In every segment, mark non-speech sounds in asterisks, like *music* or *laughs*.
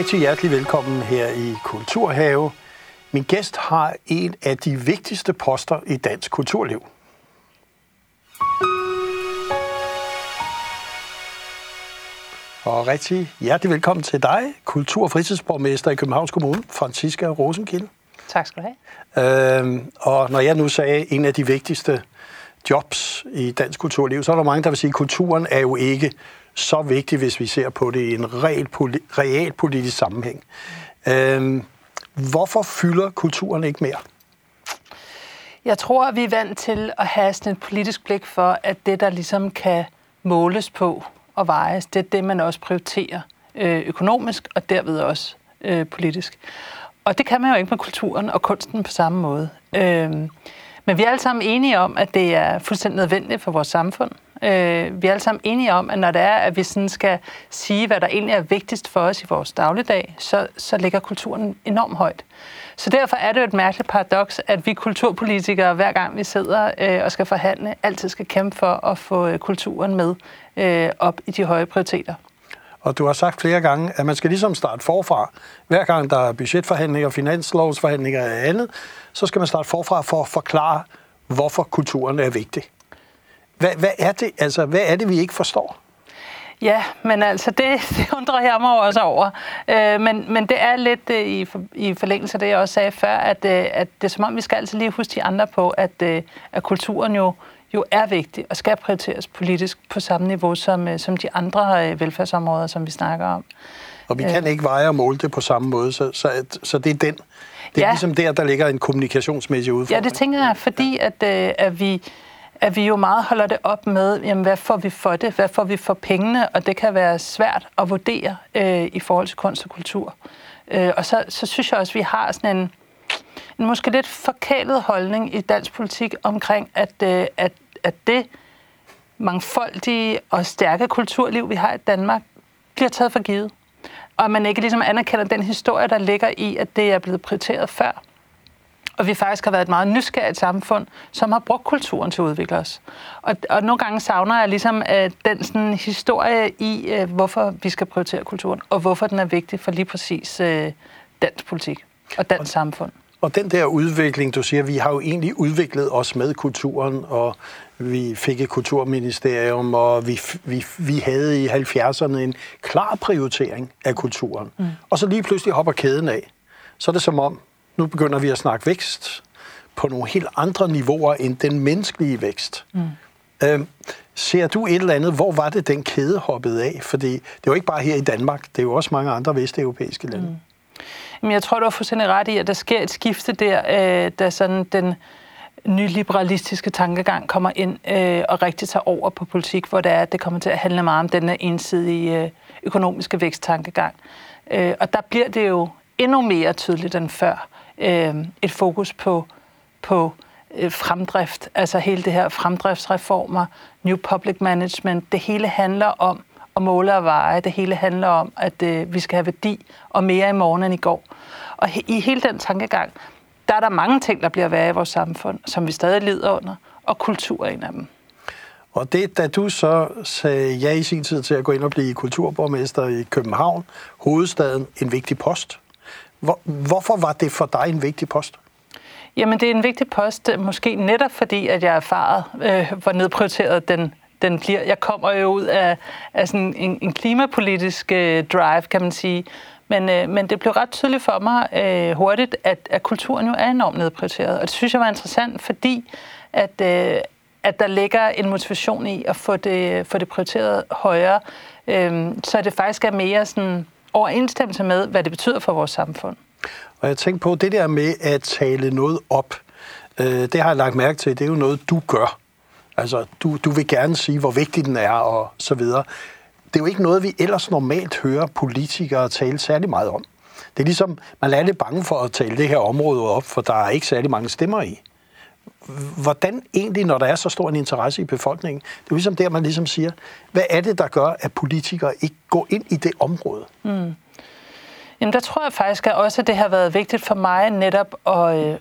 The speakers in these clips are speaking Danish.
rigtig hjertelig velkommen her i Kulturhave. Min gæst har en af de vigtigste poster i dansk kulturliv. Og rigtig hjertelig velkommen til dig, kultur- og fritidsborgmester i Københavns Kommune, Franziska Rosenkilde. Tak skal du have. Øhm, og når jeg nu sagde en af de vigtigste jobs i dansk kulturliv, så er der mange, der vil sige, at kulturen er jo ikke så vigtig, hvis vi ser på det i en real politisk sammenhæng. Øh, hvorfor fylder kulturen ikke mere? Jeg tror, at vi er vant til at have sådan et politisk blik for, at det, der ligesom kan måles på og vejes, det er det, man også prioriterer øh, økonomisk og derved også øh, politisk. Og det kan man jo ikke med kulturen og kunsten på samme måde. Øh, men vi er alle sammen enige om, at det er fuldstændig nødvendigt for vores samfund. Øh, vi er alle sammen enige om, at når det er, at vi sådan skal sige, hvad der egentlig er vigtigst for os i vores dagligdag, så, så ligger kulturen enormt højt. Så derfor er det jo et mærkeligt paradoks, at vi kulturpolitikere, hver gang vi sidder øh, og skal forhandle, altid skal kæmpe for at få øh, kulturen med øh, op i de høje prioriteter. Og du har sagt flere gange, at man skal ligesom starte forfra. Hver gang der er budgetforhandlinger, finanslovsforhandlinger og andet, så skal man starte forfra for at forklare, hvorfor kulturen er vigtig. Hvad, hvad, er det, altså, hvad er det, vi ikke forstår? Ja, men altså, det, *laughs* det undrer jeg mig også over. Øh, men, men det er lidt øh, i, for, i forlængelse af det, jeg også sagde før, at, øh, at det er som om, vi skal altid lige huske de andre på, at, øh, at kulturen jo, jo er vigtig og skal prioriteres politisk på samme niveau som, øh, som de andre øh, velfærdsområder, som vi snakker om. Og vi kan øh. ikke veje og måle det på samme måde, så, så, så det er den. Det er ja. ligesom der, der ligger en kommunikationsmæssig udfordring. Ja, det tænker jeg, fordi at, øh, at vi at vi jo meget holder det op med, jamen, hvad får vi for det, hvad får vi for pengene, og det kan være svært at vurdere øh, i forhold til kunst og kultur. Øh, og så, så synes jeg også, at vi har sådan en, en måske lidt forkælet holdning i dansk politik omkring, at, øh, at, at det mangfoldige og stærke kulturliv, vi har i Danmark, bliver taget for givet. Og man ikke ligesom anerkender den historie, der ligger i, at det er blevet prioriteret før og vi faktisk har været et meget nysgerrigt samfund, som har brugt kulturen til at udvikle os. Og, og nogle gange savner jeg ligesom uh, den sådan, historie i, uh, hvorfor vi skal prioritere kulturen, og hvorfor den er vigtig for lige præcis uh, dansk politik og dansk og, samfund. Og den der udvikling, du siger, vi har jo egentlig udviklet os med kulturen, og vi fik et kulturministerium, og vi, vi, vi havde i 70'erne en klar prioritering af kulturen. Mm. Og så lige pludselig hopper kæden af. Så er det som om, nu begynder vi at snakke vækst på nogle helt andre niveauer end den menneskelige vækst. Mm. Øhm, ser du et eller andet, hvor var det, den kæde hoppede af? Fordi det er jo ikke bare her i Danmark, det er jo også mange andre vesteuropæiske lande. Mm. Men jeg tror, du har fuldstændig ret i, at der sker et skifte der, øh, da sådan den nyliberalistiske tankegang kommer ind øh, og rigtig tager over på politik, hvor det er, at det kommer til at handle meget om den ensidige øh, økonomiske væksttankegang. Øh, og der bliver det jo endnu mere tydeligt end før øh, et fokus på, på øh, fremdrift, altså hele det her fremdriftsreformer, new public management, det hele handler om at måle og veje, det hele handler om, at øh, vi skal have værdi og mere i morgen end i går. Og he, i hele den tankegang, der er der mange ting, der bliver værre i vores samfund, som vi stadig lider under, og kultur er en af dem. Og det, da du så sagde ja i sin tid til at gå ind og blive kulturborgmester i København, hovedstaden, en vigtig post, hvor, hvorfor var det for dig en vigtig post? Jamen, det er en vigtig post, øh, måske netop fordi, at jeg er erfaret, øh, hvor nedprioriteret den, den bliver. Jeg kommer jo ud af, af sådan en, en klimapolitisk øh, drive, kan man sige. Men, øh, men det blev ret tydeligt for mig øh, hurtigt, at, at kulturen jo er enormt nedprioriteret. Og det synes jeg var interessant, fordi at, øh, at der ligger en motivation i at få det, få det prioriteret højere. Øh, så det faktisk er mere sådan overensstemmelse med, hvad det betyder for vores samfund. Og jeg tænker på, det der med at tale noget op, øh, det har jeg lagt mærke til, det er jo noget, du gør. Altså, du, du vil gerne sige, hvor vigtig den er, og så videre. Det er jo ikke noget, vi ellers normalt hører politikere tale særlig meget om. Det er ligesom, man er lidt bange for at tale det her område op, for der er ikke særlig mange stemmer i hvordan egentlig, når der er så stor en interesse i befolkningen, det er ligesom der, man ligesom siger, hvad er det, der gør, at politikere ikke går ind i det område? Mm. Jamen, der tror jeg faktisk at også, at det har været vigtigt for mig netop at, øh,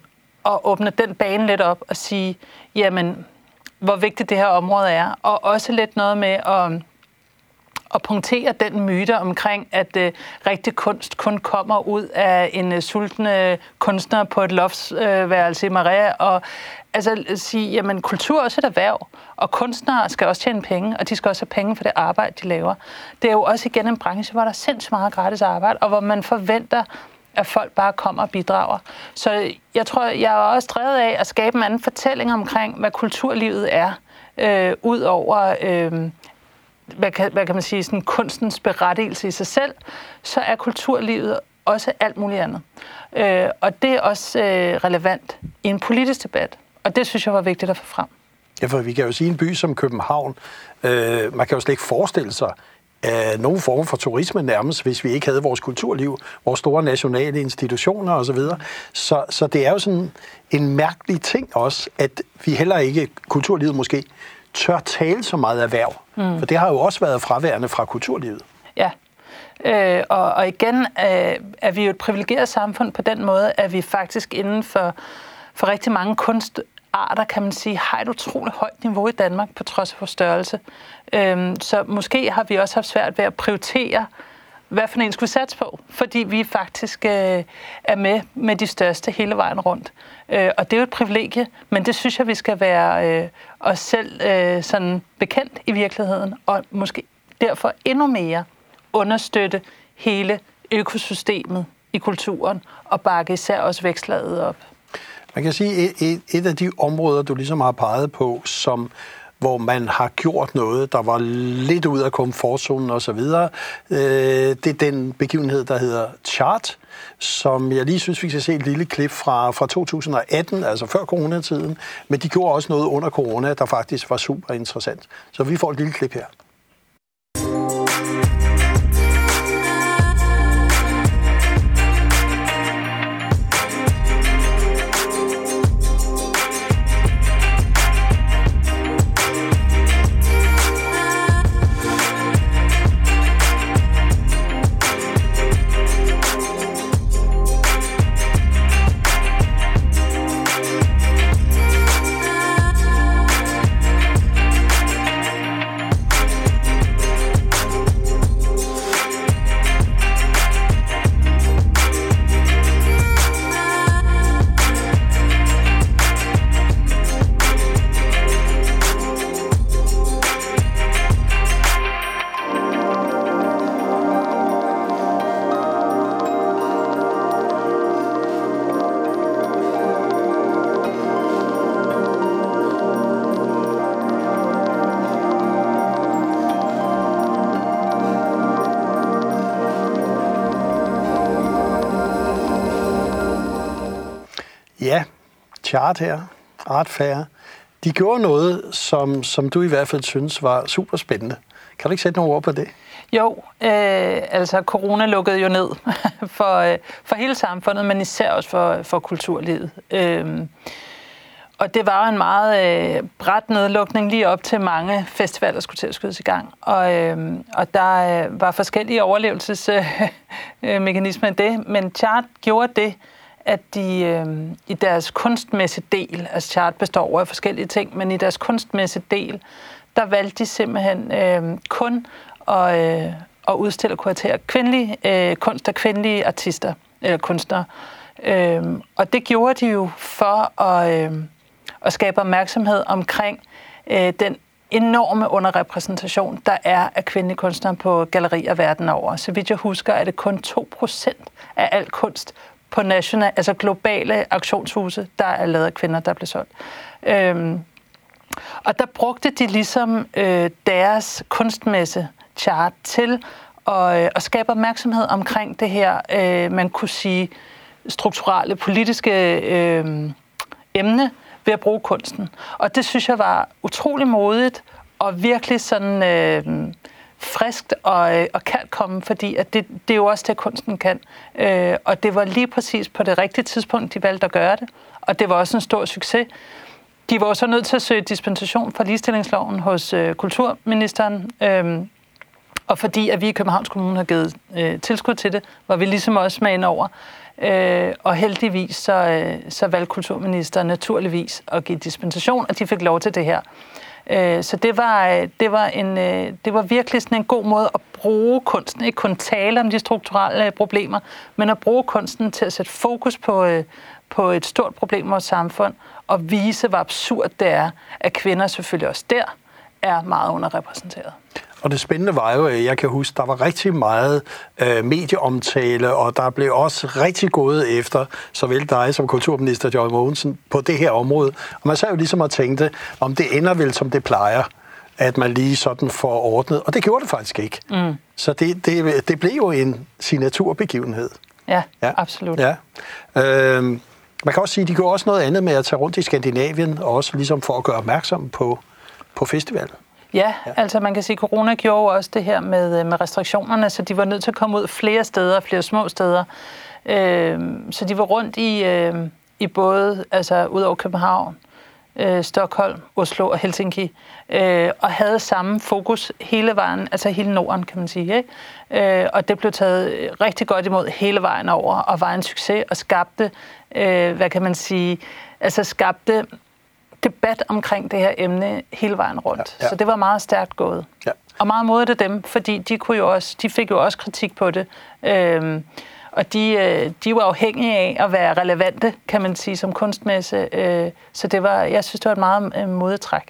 at åbne den bane lidt op og sige, jamen, hvor vigtigt det her område er, og også lidt noget med at, at punktere den myte omkring, at øh, rigtig kunst kun kommer ud af en øh, sultne kunstner på et loftsværelse øh, i Maria, og altså sige, jamen kultur er også et erhverv, og kunstnere skal også tjene penge, og de skal også have penge for det arbejde, de laver. Det er jo også igen en branche, hvor der er sindssygt meget gratis arbejde, og hvor man forventer, at folk bare kommer og bidrager. Så jeg tror, jeg er også drevet af at skabe en anden fortælling omkring, hvad kulturlivet er, øh, ud over øh, hvad kan, hvad kan man sige, sådan kunstens berettigelse i sig selv, så er kulturlivet også alt muligt andet. Øh, og det er også øh, relevant i en politisk debat. Og det synes jeg var vigtigt at få frem. Ja, for vi kan jo sige, en by som København, øh, man kan jo slet ikke forestille sig, øh, nogen form for turisme nærmest, hvis vi ikke havde vores kulturliv, vores store nationale institutioner osv. Så, så, så det er jo sådan en mærkelig ting også, at vi heller ikke, kulturlivet måske, tør tale så meget erhverv. Mm. For det har jo også været fraværende fra kulturlivet. Ja, øh, og, og igen øh, er vi jo et privilegeret samfund på den måde, at vi faktisk inden for, for rigtig mange kunstarter, kan man sige, har et utroligt højt niveau i Danmark, på trods af vores størrelse. Øh, så måske har vi også haft svært ved at prioritere hvad for en skulle satse på, fordi vi faktisk øh, er med med de største hele vejen rundt. Øh, og det er jo et privilegie, men det synes jeg, vi skal være øh, os selv øh, sådan bekendt i virkeligheden, og måske derfor endnu mere understøtte hele økosystemet i kulturen, og bakke især også vækstlaget op. Man kan sige, et, et af de områder, du ligesom har peget på, som hvor man har gjort noget, der var lidt ud af komfortzonen osv. Øh, det er den begivenhed, der hedder Chart, som jeg lige synes, vi skal se et lille klip fra, fra 2018, altså før coronatiden, men de gjorde også noget under corona, der faktisk var super interessant. Så vi får et lille klip her. Chart her, Art Fair, de gjorde noget, som, som du i hvert fald synes var super spændende. Kan du ikke sætte nogle ord på det? Jo, øh, altså corona lukkede jo ned *laughs* for, øh, for hele samfundet, men især også for, for kulturlivet. Øh, og det var en meget øh, bræt nedlukning lige op til mange festivaler skulle til at skydes i gang. Og, øh, og der øh, var forskellige overlevelsesmekanismer øh, i det, men Chart gjorde det, at de øh, i deres kunstmæssige del, altså chart består af forskellige ting, men i deres kunstmæssige del, der valgte de simpelthen øh, kun at, øh, at udstille og kuratere kvindelige, øh, kunst af kvindelige artister, eller kunstnere. Øh, og det gjorde de jo for at, øh, at skabe opmærksomhed omkring øh, den enorme underrepræsentation, der er af kvindelige kunstnere på gallerier verden over. Så vidt jeg husker, er det kun 2% af al kunst på national, altså globale auktionshuse, der er lavet af kvinder, der blev solgt. Øhm, og der brugte de ligesom øh, deres kunstmesse chart til at, øh, at skabe opmærksomhed omkring det her, øh, man kunne sige, strukturelle politiske øh, emne ved at bruge kunsten. Og det synes jeg var utrolig modigt og virkelig sådan... Øh, friskt og, øh, og kan komme, fordi at det, det er jo også det, kunsten kan. Øh, og det var lige præcis på det rigtige tidspunkt, de valgte at gøre det. Og det var også en stor succes. De var så nødt til at søge dispensation fra ligestillingsloven hos øh, kulturministeren. Øh, og fordi at vi i Københavns Kommune har givet øh, tilskud til det, var vi ligesom også med ind over. Øh, og heldigvis så, øh, så valgte kulturministeren naturligvis at give dispensation, og de fik lov til det her. Øh, så det var, øh, det, var en, øh, det var virkelig sådan en god måde at bruge kunsten, ikke kun tale om de strukturelle øh, problemer, men at bruge kunsten til at sætte fokus på, på et stort problem i vores samfund, og vise, hvor absurd det er, at kvinder selvfølgelig også der er meget underrepræsenteret. Og det spændende var jo, at jeg kan huske, der var rigtig meget øh, medieomtale, og der blev også rigtig gået efter såvel dig som kulturminister Joy Mogensen på det her område. Og man sad jo ligesom og tænkte, om det ender vel som det plejer, at man lige sådan får ordnet. Og det gjorde det faktisk ikke. Mm. Så det, det, det blev jo en signaturbegivenhed. Ja, ja. absolut. Ja. Øh, man kan også sige, at de gjorde også noget andet med at tage rundt i Skandinavien, og også ligesom for at gøre opmærksom på, på festivalen. Ja, ja, altså man kan sige, at corona gjorde også det her med, øh, med restriktionerne, så de var nødt til at komme ud flere steder, flere små steder. Øh, så de var rundt i, øh, i både, altså ud over København, øh, Stockholm, Oslo og Helsinki, øh, og havde samme fokus hele vejen, altså hele Norden, kan man sige. Ikke? Øh, og det blev taget rigtig godt imod hele vejen over, og var en succes, og skabte, øh, hvad kan man sige, altså skabte debat omkring det her emne hele vejen rundt. Ja, ja. Så det var meget stærkt gået. Ja. Og meget modigt af dem, fordi de, kunne jo også, de fik jo også kritik på det. Øhm, og de, øh, de var afhængige af at være relevante, kan man sige, som kunstmesse. Øh, så det var, jeg synes, det var et meget øh, modetræk.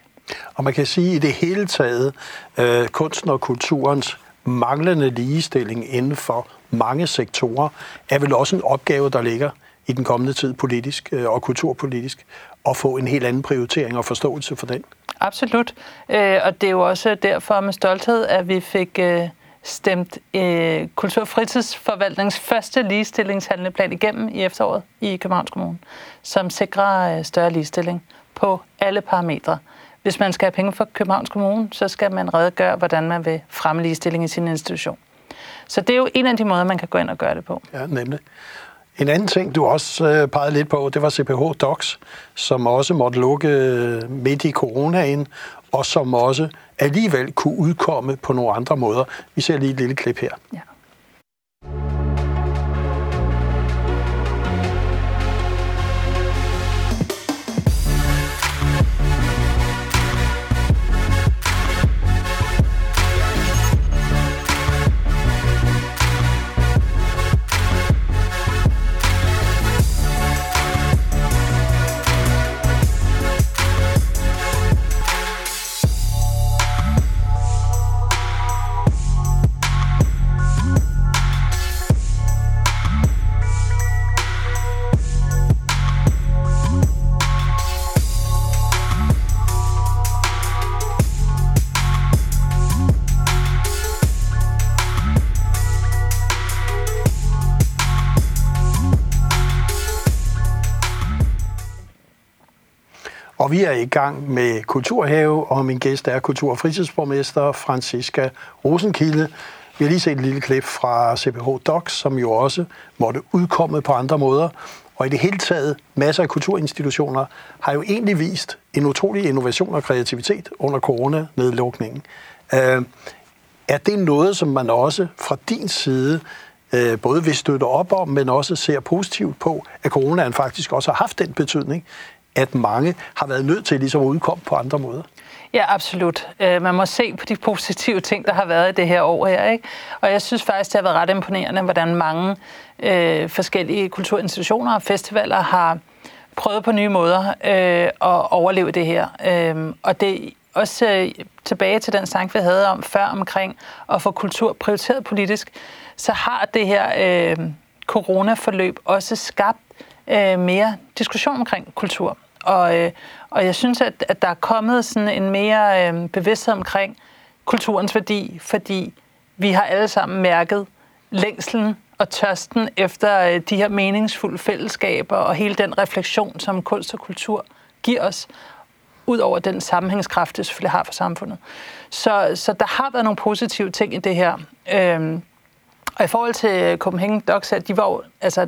Og man kan sige, at i det hele taget, øh, kunsten og kulturens manglende ligestilling inden for mange sektorer, er vel også en opgave, der ligger i den kommende tid politisk og kulturpolitisk at få en helt anden prioritering og forståelse for den. Absolut. Øh, og det er jo også derfor med stolthed, at vi fik øh, stemt øh, Kultur- og fritidsforvaltningens første ligestillingshandleplan igennem i efteråret i Københavns Kommune, som sikrer øh, større ligestilling på alle parametre. Hvis man skal have penge fra Københavns Kommune, så skal man redegøre, hvordan man vil fremme ligestilling i sin institution. Så det er jo en af de måder, man kan gå ind og gøre det på. Ja, nemlig. En anden ting, du også øh, pegede lidt på, det var CPH Docs, som også måtte lukke øh, midt i coronaen, og som også alligevel kunne udkomme på nogle andre måder. Vi ser lige et lille klip her. Ja. Vi er i gang med Kulturhave, og min gæst er kultur- og fritidsborgmester Franziska Rosenkilde. Vi har lige set et lille klip fra CPH Docs, som jo også måtte udkomme på andre måder. Og i det hele taget, masser af kulturinstitutioner har jo egentlig vist en utrolig innovation og kreativitet under corona-nedlukningen. Øh, er det noget, som man også fra din side øh, både vil støtte op om, men også ser positivt på, at coronaen faktisk også har haft den betydning, at mange har været nødt til ligesom at udkomme på andre måder. Ja, absolut. Øh, man må se på de positive ting, der har været i det her år her. Ikke? Og jeg synes faktisk, det har været ret imponerende, hvordan mange øh, forskellige kulturinstitutioner og festivaler har prøvet på nye måder øh, at overleve det her. Øh, og det også øh, tilbage til den sang, vi havde om før omkring at få kultur prioriteret politisk, så har det her øh, coronaforløb også skabt øh, mere diskussion omkring kultur. Og, øh, og jeg synes, at, at der er kommet sådan en mere øh, bevidsthed omkring kulturens værdi, fordi vi har alle sammen mærket længslen og tørsten efter øh, de her meningsfulde fællesskaber og hele den refleksion, som kunst og kultur giver os, ud over den sammenhængskraft, det selvfølgelig har for samfundet. Så, så der har været nogle positive ting i det her. Øhm, og i forhold til Copenhagen Docs, de var jo, altså,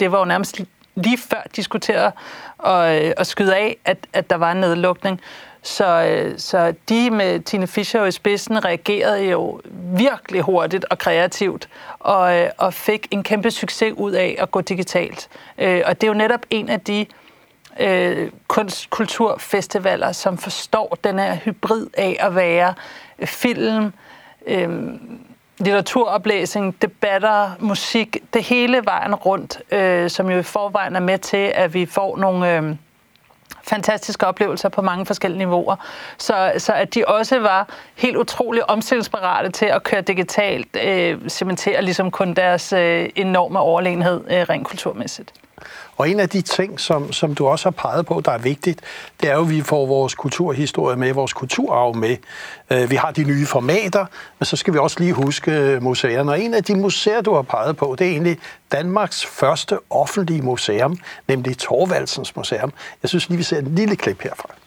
det var jo nærmest lige før diskuterede og, øh, og skyde af, at, at der var en nedlukning. Så, øh, så de med Tine Fischer i spidsen reagerede jo virkelig hurtigt og kreativt, og, øh, og fik en kæmpe succes ud af at gå digitalt. Og det er jo netop en af de øh, kunstkulturfestivaler, som forstår den her hybrid af at være film, øh, litteraturoplæsning, debatter, musik, det hele vejen rundt, øh, som jo i forvejen er med til, at vi får nogle... Øh, fantastiske oplevelser på mange forskellige niveauer. Så, så at de også var helt utroligt omstillingsparate til at køre digitalt, øh, cementerer ligesom kun deres øh, enorme overlegenhed øh, rent kulturmæssigt. Og en af de ting, som, som du også har peget på, der er vigtigt, det er jo, at vi får vores kulturhistorie med, vores kulturarv med. Øh, vi har de nye formater, men så skal vi også lige huske øh, museerne. Og en af de museer, du har peget på, det er egentlig Danmarks første offentlige museum, nemlig Torvaldsens Museum. Jeg synes lige, vi ser et lille klip herfra.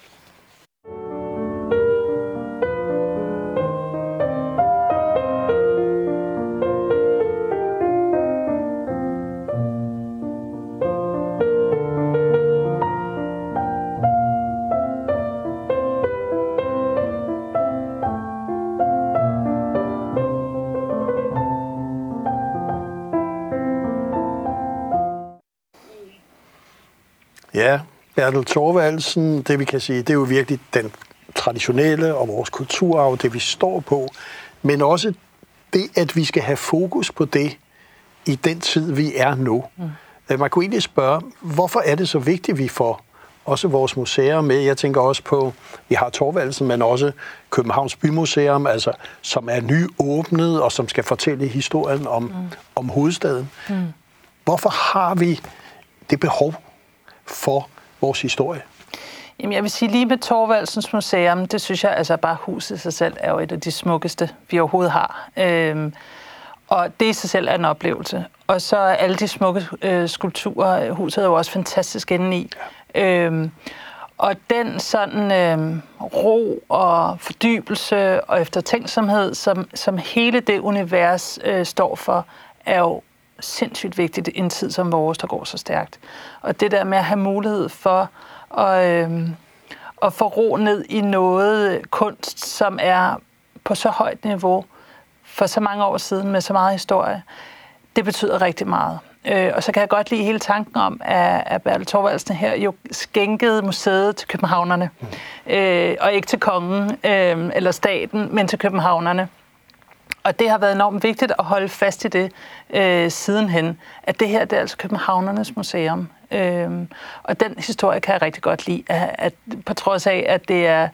Ja, Bertel Thorvaldsen, det vi kan sige, det er jo virkelig den traditionelle og vores kulturarv, det vi står på, men også det, at vi skal have fokus på det i den tid, vi er nu. Mm. Man kunne egentlig spørge, hvorfor er det så vigtigt, vi får også vores museer med. Jeg tænker også på, vi har Torvaldsen, men også Københavns Bymuseum, altså, som er nyåbnet og som skal fortælle historien om, mm. om hovedstaden. Mm. Hvorfor har vi det behov for vores historie? Jamen, jeg vil sige lige med Torvaldsens Museum, det synes jeg, altså bare huset i sig selv er jo et af de smukkeste, vi overhovedet har. Øhm, og det i sig selv er en oplevelse. Og så er alle de smukke øh, skulpturer, huset er jo også fantastisk indeni. Ja. Øhm, og den sådan øh, ro og fordybelse og eftertænksomhed, som, som hele det univers øh, står for, er jo sindssygt vigtigt i en tid som vores, der går så stærkt. Og det der med at have mulighed for at, øh, at få ro ned i noget kunst, som er på så højt niveau for så mange år siden med så meget historie, det betyder rigtig meget. Øh, og så kan jeg godt lide hele tanken om, at, at Bertel Thorvaldsen her jo skænkede museet til københavnerne. Mm. Øh, og ikke til kongen øh, eller staten, men til københavnerne. Og det har været enormt vigtigt at holde fast i det øh, sidenhen, at det her det er altså Københavnernes Museum. Øhm, og den historie kan jeg rigtig godt lide, at, at på trods af, at det er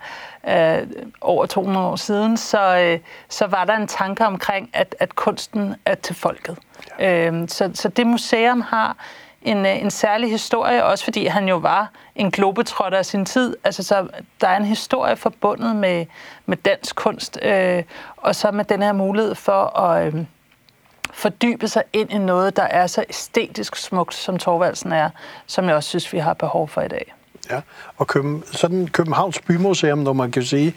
øh, over 200 år siden, så, øh, så var der en tanke omkring, at, at kunsten er til folket. Ja. Øhm, så, så det museum har en, øh, en særlig historie, også fordi han jo var en globetrotter af sin tid. Altså, så der er en historie forbundet med, med dansk kunst, øh, og så med den her mulighed for at øh, fordybe sig ind i noget, der er så æstetisk smukt, som Torvaldsen er, som jeg også synes, vi har behov for i dag. Ja, og Køben, sådan Københavns Bymuseum, når man kan sige,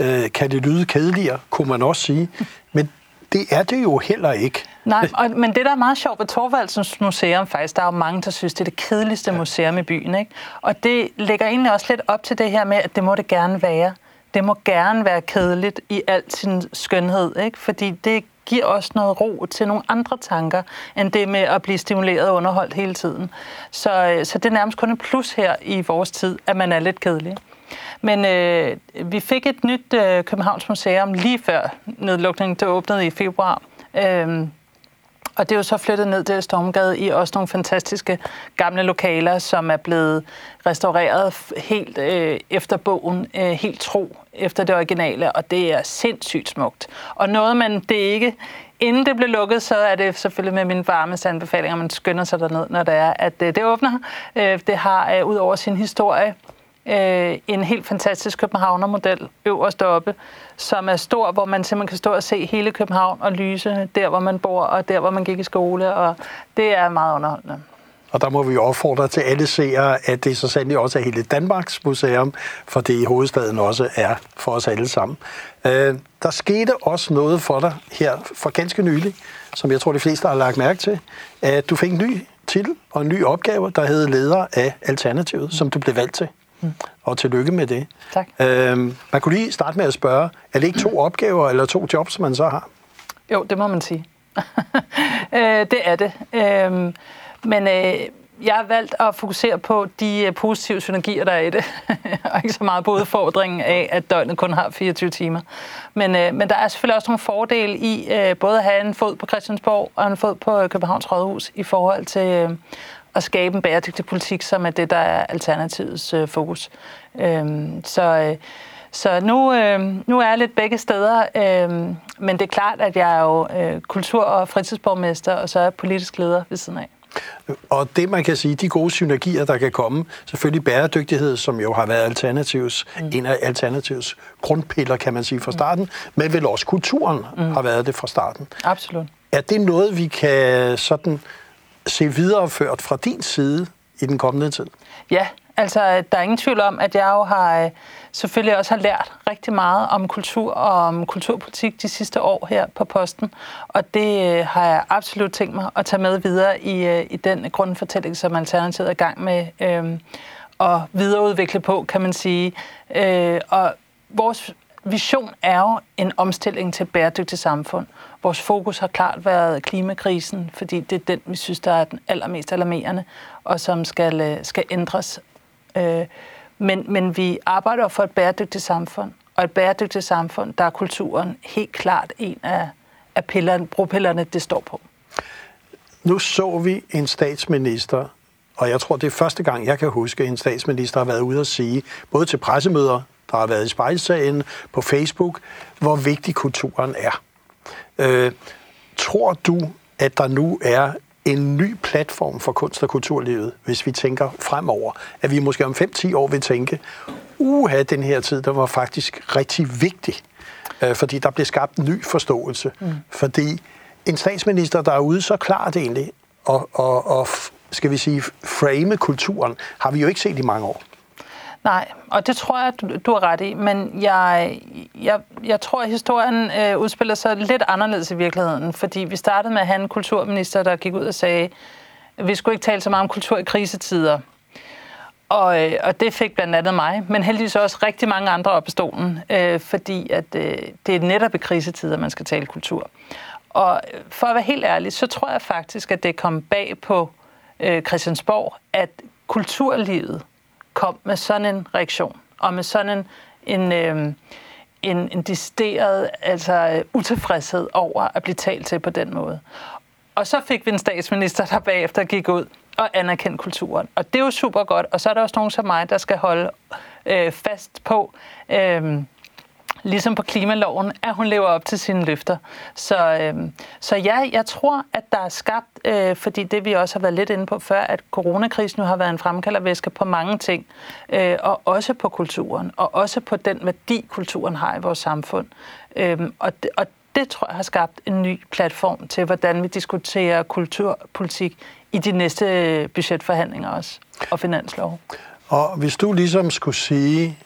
øh, kan det lyde kedeligere, kunne man også sige. Men det er det jo heller ikke. Nej, og, men det, der er meget sjovt ved Torvaldsens Museum faktisk, der er jo mange, der synes, det er det kedeligste ja. museum i byen. Ikke? Og det lægger egentlig også lidt op til det her med, at det må det gerne være. Det må gerne være kedeligt i al sin skønhed, ikke? fordi det giver også noget ro til nogle andre tanker, end det med at blive stimuleret og underholdt hele tiden. Så, øh, så det er nærmest kun et plus her i vores tid, at man er lidt kedelig. Men øh, vi fik et nyt øh, Københavns Museum lige før nedlukningen, der åbnede i februar. Øh, og det er jo så flyttet ned til Stormgade i også nogle fantastiske gamle lokaler, som er blevet restaureret helt øh, efter bogen, øh, helt tro efter det originale, og det er sindssygt smukt. Og noget, man det ikke Inden det blev lukket, så er det selvfølgelig med min varmeste anbefaling, at man skynder sig derned, når det er, at øh, det åbner. Øh, det har øh, ud over sin historie øh, en helt fantastisk københavnermodel øverst oppe, som er stor, hvor man simpelthen kan stå og se hele København og lyse der, hvor man bor, og der, hvor man gik i skole, og det er meget underholdende. Og der må vi opfordre til alle seere, at det så sandelig også er hele Danmarks museum, for det i hovedstaden også er for os alle sammen. Øh, der skete også noget for dig her for ganske nylig, som jeg tror, de fleste har lagt mærke til, at du fik en ny titel og en ny opgave, der hed leder af Alternativet, som du blev valgt til. Mm. Og tillykke med det. Tak. Øhm, man kunne lige starte med at spørge, er det ikke to opgaver eller to jobs, som man så har? Jo, det må man sige. *laughs* øh, det er det. Øh, men, øh, jeg har valgt at fokusere på de øh, positive synergier, der er i det, *laughs* og ikke så meget på udfordringen af, at døgnet kun har 24 timer. Men, øh, men der er selvfølgelig også nogle fordele i øh, både at have en fod på Christiansborg og en fod på Københavns Rådhus i forhold til øh, at skabe en bæredygtig politik, som er det, der er alternativets øh, fokus. Øh, så... Øh, så nu, øh, nu er jeg lidt begge steder, øh, men det er klart, at jeg er jo øh, kultur- og fritidsborgmester, og så er jeg politisk leder ved siden af. Og det, man kan sige, de gode synergier, der kan komme, selvfølgelig bæredygtighed, som jo har været alternativs, mm. en af alternativs grundpiller, kan man sige, fra starten, mm. men vel også kulturen mm. har været det fra starten. Absolut. Er det noget, vi kan sådan se videreført fra din side i den kommende tid? Ja, altså øh, der er ingen tvivl om, at jeg jo har øh, selvfølgelig også har lært rigtig meget om kultur og om kulturpolitik de sidste år her på posten. Og det øh, har jeg absolut tænkt mig at tage med videre i, i den grundfortælling, som Alternativet er i gang med øh, at videreudvikle på, kan man sige. Øh, og vores vision er jo en omstilling til et bæredygtigt samfund. Vores fokus har klart været klimakrisen, fordi det er den, vi synes, der er den allermest alarmerende, og som skal, øh, skal ændres. Øh, men, men vi arbejder for et bæredygtigt samfund, og et bæredygtigt samfund, der er kulturen helt klart en af, af pillerne, bropillerne, det står på. Nu så vi en statsminister, og jeg tror, det er første gang, jeg kan huske, at en statsminister har været ude at sige, både til pressemøder, der har været i spejlsagen, på Facebook, hvor vigtig kulturen er. Øh, tror du, at der nu er en ny platform for kunst- og kulturlivet, hvis vi tænker fremover. At vi måske om 5-10 år vil tænke, uha, den her tid, der var faktisk rigtig vigtig, øh, fordi der blev skabt en ny forståelse. Mm. Fordi en statsminister, der er ude så klart egentlig, og, og, og skal vi sige, frame kulturen, har vi jo ikke set i mange år. Nej, og det tror jeg, du, du har ret i, men jeg, jeg, jeg tror, at historien øh, udspiller sig lidt anderledes i virkeligheden, fordi vi startede med at have en kulturminister, der gik ud og sagde, at vi skulle ikke tale så meget om kultur i krisetider. Og, øh, og det fik blandt andet mig, men heldigvis også rigtig mange andre op på stolen, øh, fordi at, øh, det er netop i krisetider, man skal tale kultur. Og øh, for at være helt ærlig, så tror jeg faktisk, at det kom bag på øh, Christiansborg, at kulturlivet kom med sådan en reaktion, og med sådan en, en, øh, en, en decideret altså, utilfredshed over at blive talt til på den måde. Og så fik vi en statsminister, der bagefter gik ud og anerkendte kulturen. Og det er jo super godt. Og så er der også nogen som mig, der skal holde øh, fast på, øh, ligesom på klimaloven, at hun lever op til sine løfter. Så, øh, så ja, jeg tror, at der er skabt, øh, fordi det vi også har været lidt inde på før, at coronakrisen nu har været en fremkaldervæske på mange ting, øh, og også på kulturen, og også på den værdi, kulturen har i vores samfund. Øh, og, det, og det tror jeg har skabt en ny platform til, hvordan vi diskuterer kulturpolitik i de næste øh, budgetforhandlinger også, og finanslov. Og hvis du ligesom skulle sige,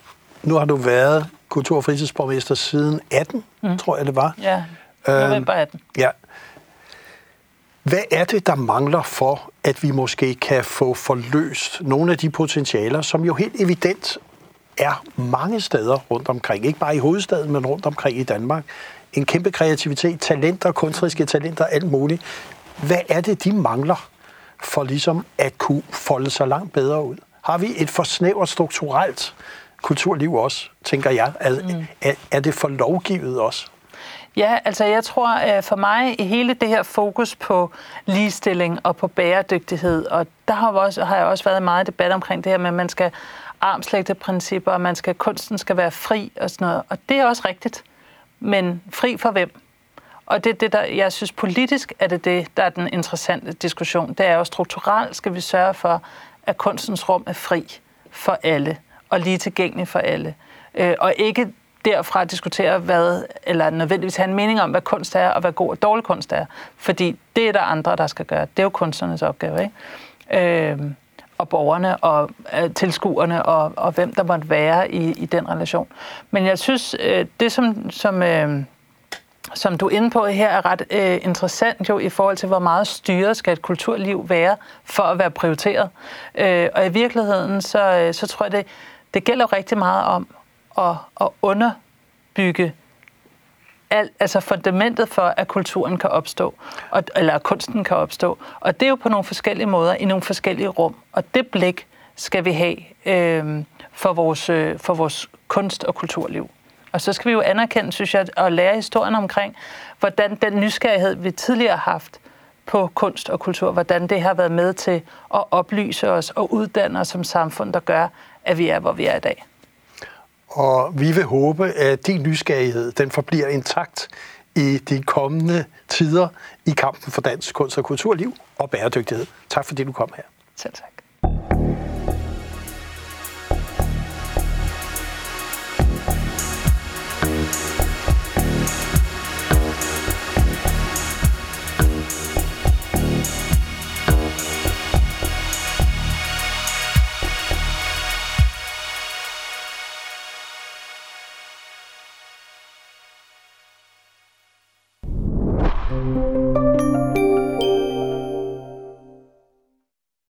nu har du været kultur- og fritidsborgmester siden 18, mm. tror jeg det var. Ja, november 18. Øhm, ja. Hvad er det, der mangler for, at vi måske kan få forløst nogle af de potentialer, som jo helt evident er mange steder rundt omkring, ikke bare i hovedstaden, men rundt omkring i Danmark. En kæmpe kreativitet, talenter, kunstneriske talenter, alt muligt. Hvad er det, de mangler for ligesom at kunne folde sig langt bedre ud? Har vi et for snævert strukturelt kulturliv også, tænker jeg. Er, mm. er, er det for lovgivet også? Ja, altså jeg tror øh, for mig i hele det her fokus på ligestilling og på bæredygtighed, og der har, også, har jeg også været meget debat omkring det her med, at man skal armslægte principper, og man skal, kunsten skal være fri og sådan noget. Og det er også rigtigt. Men fri for hvem? Og det er det, der, jeg synes politisk er det det, der er den interessante diskussion. Det er jo strukturelt skal vi sørge for, at kunstens rum er fri for alle og lige tilgængelig for alle. Øh, og ikke derfra diskutere, hvad, eller nødvendigvis have en mening om, hvad kunst er, og hvad god og dårlig kunst er. Fordi det er der andre, der skal gøre. Det er jo kunstnernes opgave, ikke? Øh, og borgerne og øh, tilskuerne og, og hvem der måtte være i, i den relation. Men jeg synes, øh, det som, som, øh, som du er inde på her er ret øh, interessant jo i forhold til, hvor meget styret skal et kulturliv være for at være prioriteret. Øh, og i virkeligheden, så, øh, så tror jeg, det det gælder rigtig meget om at, at underbygge al, altså fundamentet for, at kulturen kan opstå, og, eller at kunsten kan opstå. Og det er jo på nogle forskellige måder, i nogle forskellige rum. Og det blik skal vi have øh, for, vores, øh, for vores kunst- og kulturliv. Og så skal vi jo anerkende, synes jeg, og lære historien omkring, hvordan den nysgerrighed, vi tidligere har haft på kunst og kultur, hvordan det har været med til at oplyse os og uddanne os som samfund, der gør, at vi er, hvor vi er i dag. Og vi vil håbe, at din nysgerrighed den forbliver intakt i de kommende tider i kampen for dansk kunst og kulturliv og bæredygtighed. Tak fordi du kom her. Selv tak.